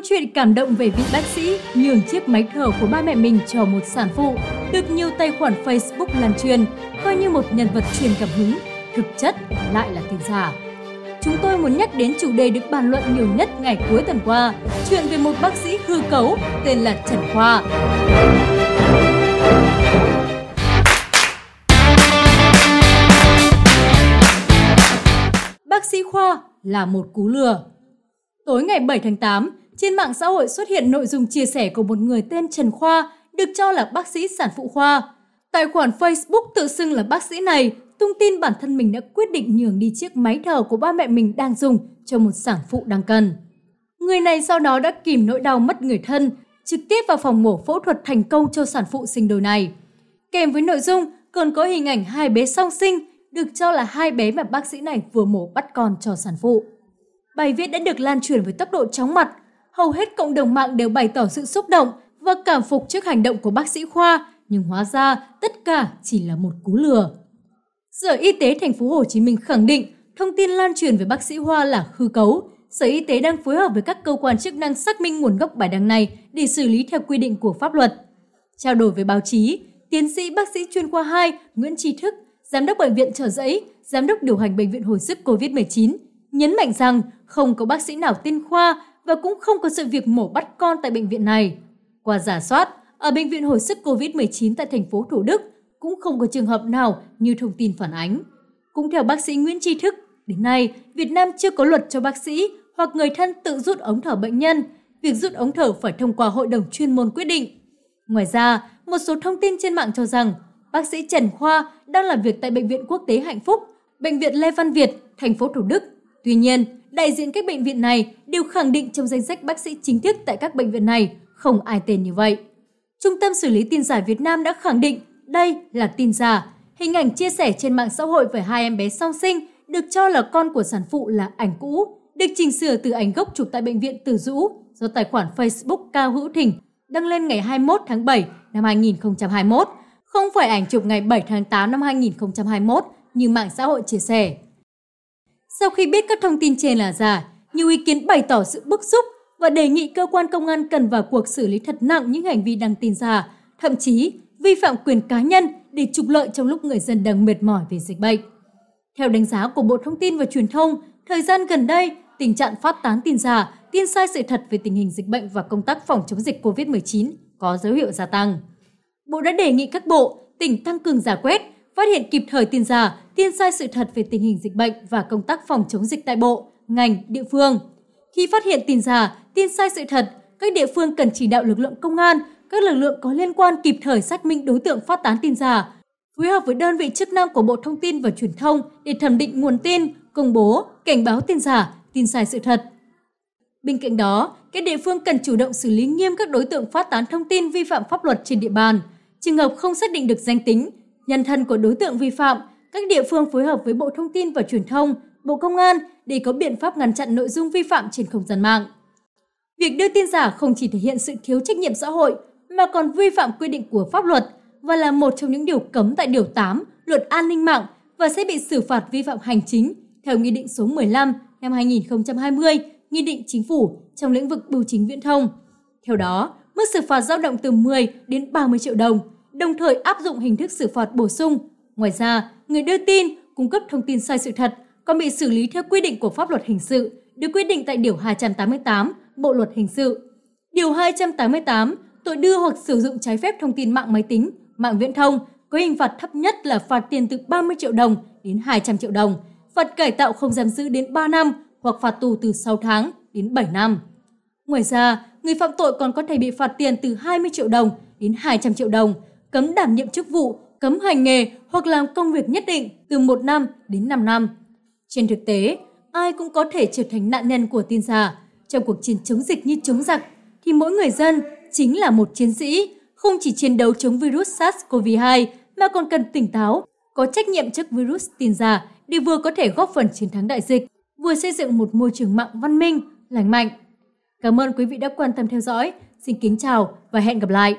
Câu chuyện cảm động về vị bác sĩ nhường chiếc máy thở của ba mẹ mình cho một sản phụ được nhiều tài khoản Facebook lan truyền, coi như một nhân vật truyền cảm hứng, thực chất lại là tin giả. Chúng tôi muốn nhắc đến chủ đề được bàn luận nhiều nhất ngày cuối tuần qua, chuyện về một bác sĩ hư cấu tên là Trần Khoa. Bác sĩ Khoa là một cú lừa. Tối ngày 7 tháng 8, trên mạng xã hội xuất hiện nội dung chia sẻ của một người tên Trần Khoa, được cho là bác sĩ sản phụ khoa. Tài khoản Facebook tự xưng là bác sĩ này tung tin bản thân mình đã quyết định nhường đi chiếc máy thở của ba mẹ mình đang dùng cho một sản phụ đang cần. Người này sau đó đã kìm nỗi đau mất người thân, trực tiếp vào phòng mổ phẫu thuật thành công cho sản phụ sinh đôi này. Kèm với nội dung còn có hình ảnh hai bé song sinh, được cho là hai bé mà bác sĩ này vừa mổ bắt con cho sản phụ. Bài viết đã được lan truyền với tốc độ chóng mặt, hầu hết cộng đồng mạng đều bày tỏ sự xúc động và cảm phục trước hành động của bác sĩ Khoa, nhưng hóa ra tất cả chỉ là một cú lừa. Sở Y tế thành phố Hồ Chí Minh khẳng định thông tin lan truyền về bác sĩ Hoa là hư cấu. Sở Y tế đang phối hợp với các cơ quan chức năng xác minh nguồn gốc bài đăng này để xử lý theo quy định của pháp luật. Trao đổi với báo chí, tiến sĩ bác sĩ chuyên khoa 2 Nguyễn Tri Thức, giám đốc bệnh viện Trợ Giấy, giám đốc điều hành bệnh viện hồi sức COVID-19, nhấn mạnh rằng không có bác sĩ nào tên Khoa và cũng không có sự việc mổ bắt con tại bệnh viện này. Qua giả soát, ở bệnh viện hồi sức COVID-19 tại thành phố Thủ Đức cũng không có trường hợp nào như thông tin phản ánh. Cũng theo bác sĩ Nguyễn Tri Thức, đến nay Việt Nam chưa có luật cho bác sĩ hoặc người thân tự rút ống thở bệnh nhân. Việc rút ống thở phải thông qua hội đồng chuyên môn quyết định. Ngoài ra, một số thông tin trên mạng cho rằng bác sĩ Trần Khoa đang làm việc tại Bệnh viện Quốc tế Hạnh Phúc, Bệnh viện Lê Văn Việt, thành phố Thủ Đức. Tuy nhiên, đại diện các bệnh viện này đều khẳng định trong danh sách bác sĩ chính thức tại các bệnh viện này không ai tên như vậy. Trung tâm xử lý tin giả Việt Nam đã khẳng định đây là tin giả. Hình ảnh chia sẻ trên mạng xã hội về hai em bé song sinh được cho là con của sản phụ là ảnh cũ, được chỉnh sửa từ ảnh gốc chụp tại bệnh viện Từ Dũ do tài khoản Facebook Cao Hữu Thịnh đăng lên ngày 21 tháng 7 năm 2021, không phải ảnh chụp ngày 7 tháng 8 năm 2021 như mạng xã hội chia sẻ. Sau khi biết các thông tin trên là giả, nhiều ý kiến bày tỏ sự bức xúc và đề nghị cơ quan công an cần vào cuộc xử lý thật nặng những hành vi đăng tin giả, thậm chí vi phạm quyền cá nhân để trục lợi trong lúc người dân đang mệt mỏi vì dịch bệnh. Theo đánh giá của Bộ Thông tin và Truyền thông, thời gian gần đây, tình trạng phát tán tin giả, tin sai sự thật về tình hình dịch bệnh và công tác phòng chống dịch COVID-19 có dấu hiệu gia tăng. Bộ đã đề nghị các bộ, tỉnh tăng cường giả quét, phát hiện kịp thời tin giả, tin sai sự thật về tình hình dịch bệnh và công tác phòng chống dịch tại bộ, ngành, địa phương. Khi phát hiện tin giả, tin sai sự thật, các địa phương cần chỉ đạo lực lượng công an, các lực lượng có liên quan kịp thời xác minh đối tượng phát tán tin giả, phối hợp với đơn vị chức năng của Bộ Thông tin và Truyền thông để thẩm định nguồn tin, công bố, cảnh báo tin giả, tin sai sự thật. Bên cạnh đó, các địa phương cần chủ động xử lý nghiêm các đối tượng phát tán thông tin vi phạm pháp luật trên địa bàn. Trường hợp không xác định được danh tính, nhân thân của đối tượng vi phạm, các địa phương phối hợp với Bộ Thông tin và Truyền thông, Bộ Công an để có biện pháp ngăn chặn nội dung vi phạm trên không gian mạng. Việc đưa tin giả không chỉ thể hiện sự thiếu trách nhiệm xã hội mà còn vi phạm quy định của pháp luật và là một trong những điều cấm tại Điều 8 Luật An ninh mạng và sẽ bị xử phạt vi phạm hành chính theo Nghị định số 15 năm 2020, Nghị định Chính phủ trong lĩnh vực bưu chính viễn thông. Theo đó, mức xử phạt dao động từ 10 đến 30 triệu đồng, đồng thời áp dụng hình thức xử phạt bổ sung. Ngoài ra, người đưa tin, cung cấp thông tin sai sự thật còn bị xử lý theo quy định của pháp luật hình sự, được quy định tại Điều 288 Bộ Luật Hình sự. Điều 288 tội đưa hoặc sử dụng trái phép thông tin mạng máy tính, mạng viễn thông có hình phạt thấp nhất là phạt tiền từ 30 triệu đồng đến 200 triệu đồng, phạt cải tạo không giam giữ đến 3 năm hoặc phạt tù từ 6 tháng đến 7 năm. Ngoài ra, người phạm tội còn có thể bị phạt tiền từ 20 triệu đồng đến 200 triệu đồng, cấm đảm nhiệm chức vụ, cấm hành nghề hoặc làm công việc nhất định từ 1 năm đến 5 năm. Trên thực tế, ai cũng có thể trở thành nạn nhân của tin giả. Trong cuộc chiến chống dịch như chống giặc, thì mỗi người dân chính là một chiến sĩ, không chỉ chiến đấu chống virus SARS-CoV-2 mà còn cần tỉnh táo, có trách nhiệm trước virus tin giả để vừa có thể góp phần chiến thắng đại dịch, vừa xây dựng một môi trường mạng văn minh, lành mạnh. Cảm ơn quý vị đã quan tâm theo dõi. Xin kính chào và hẹn gặp lại!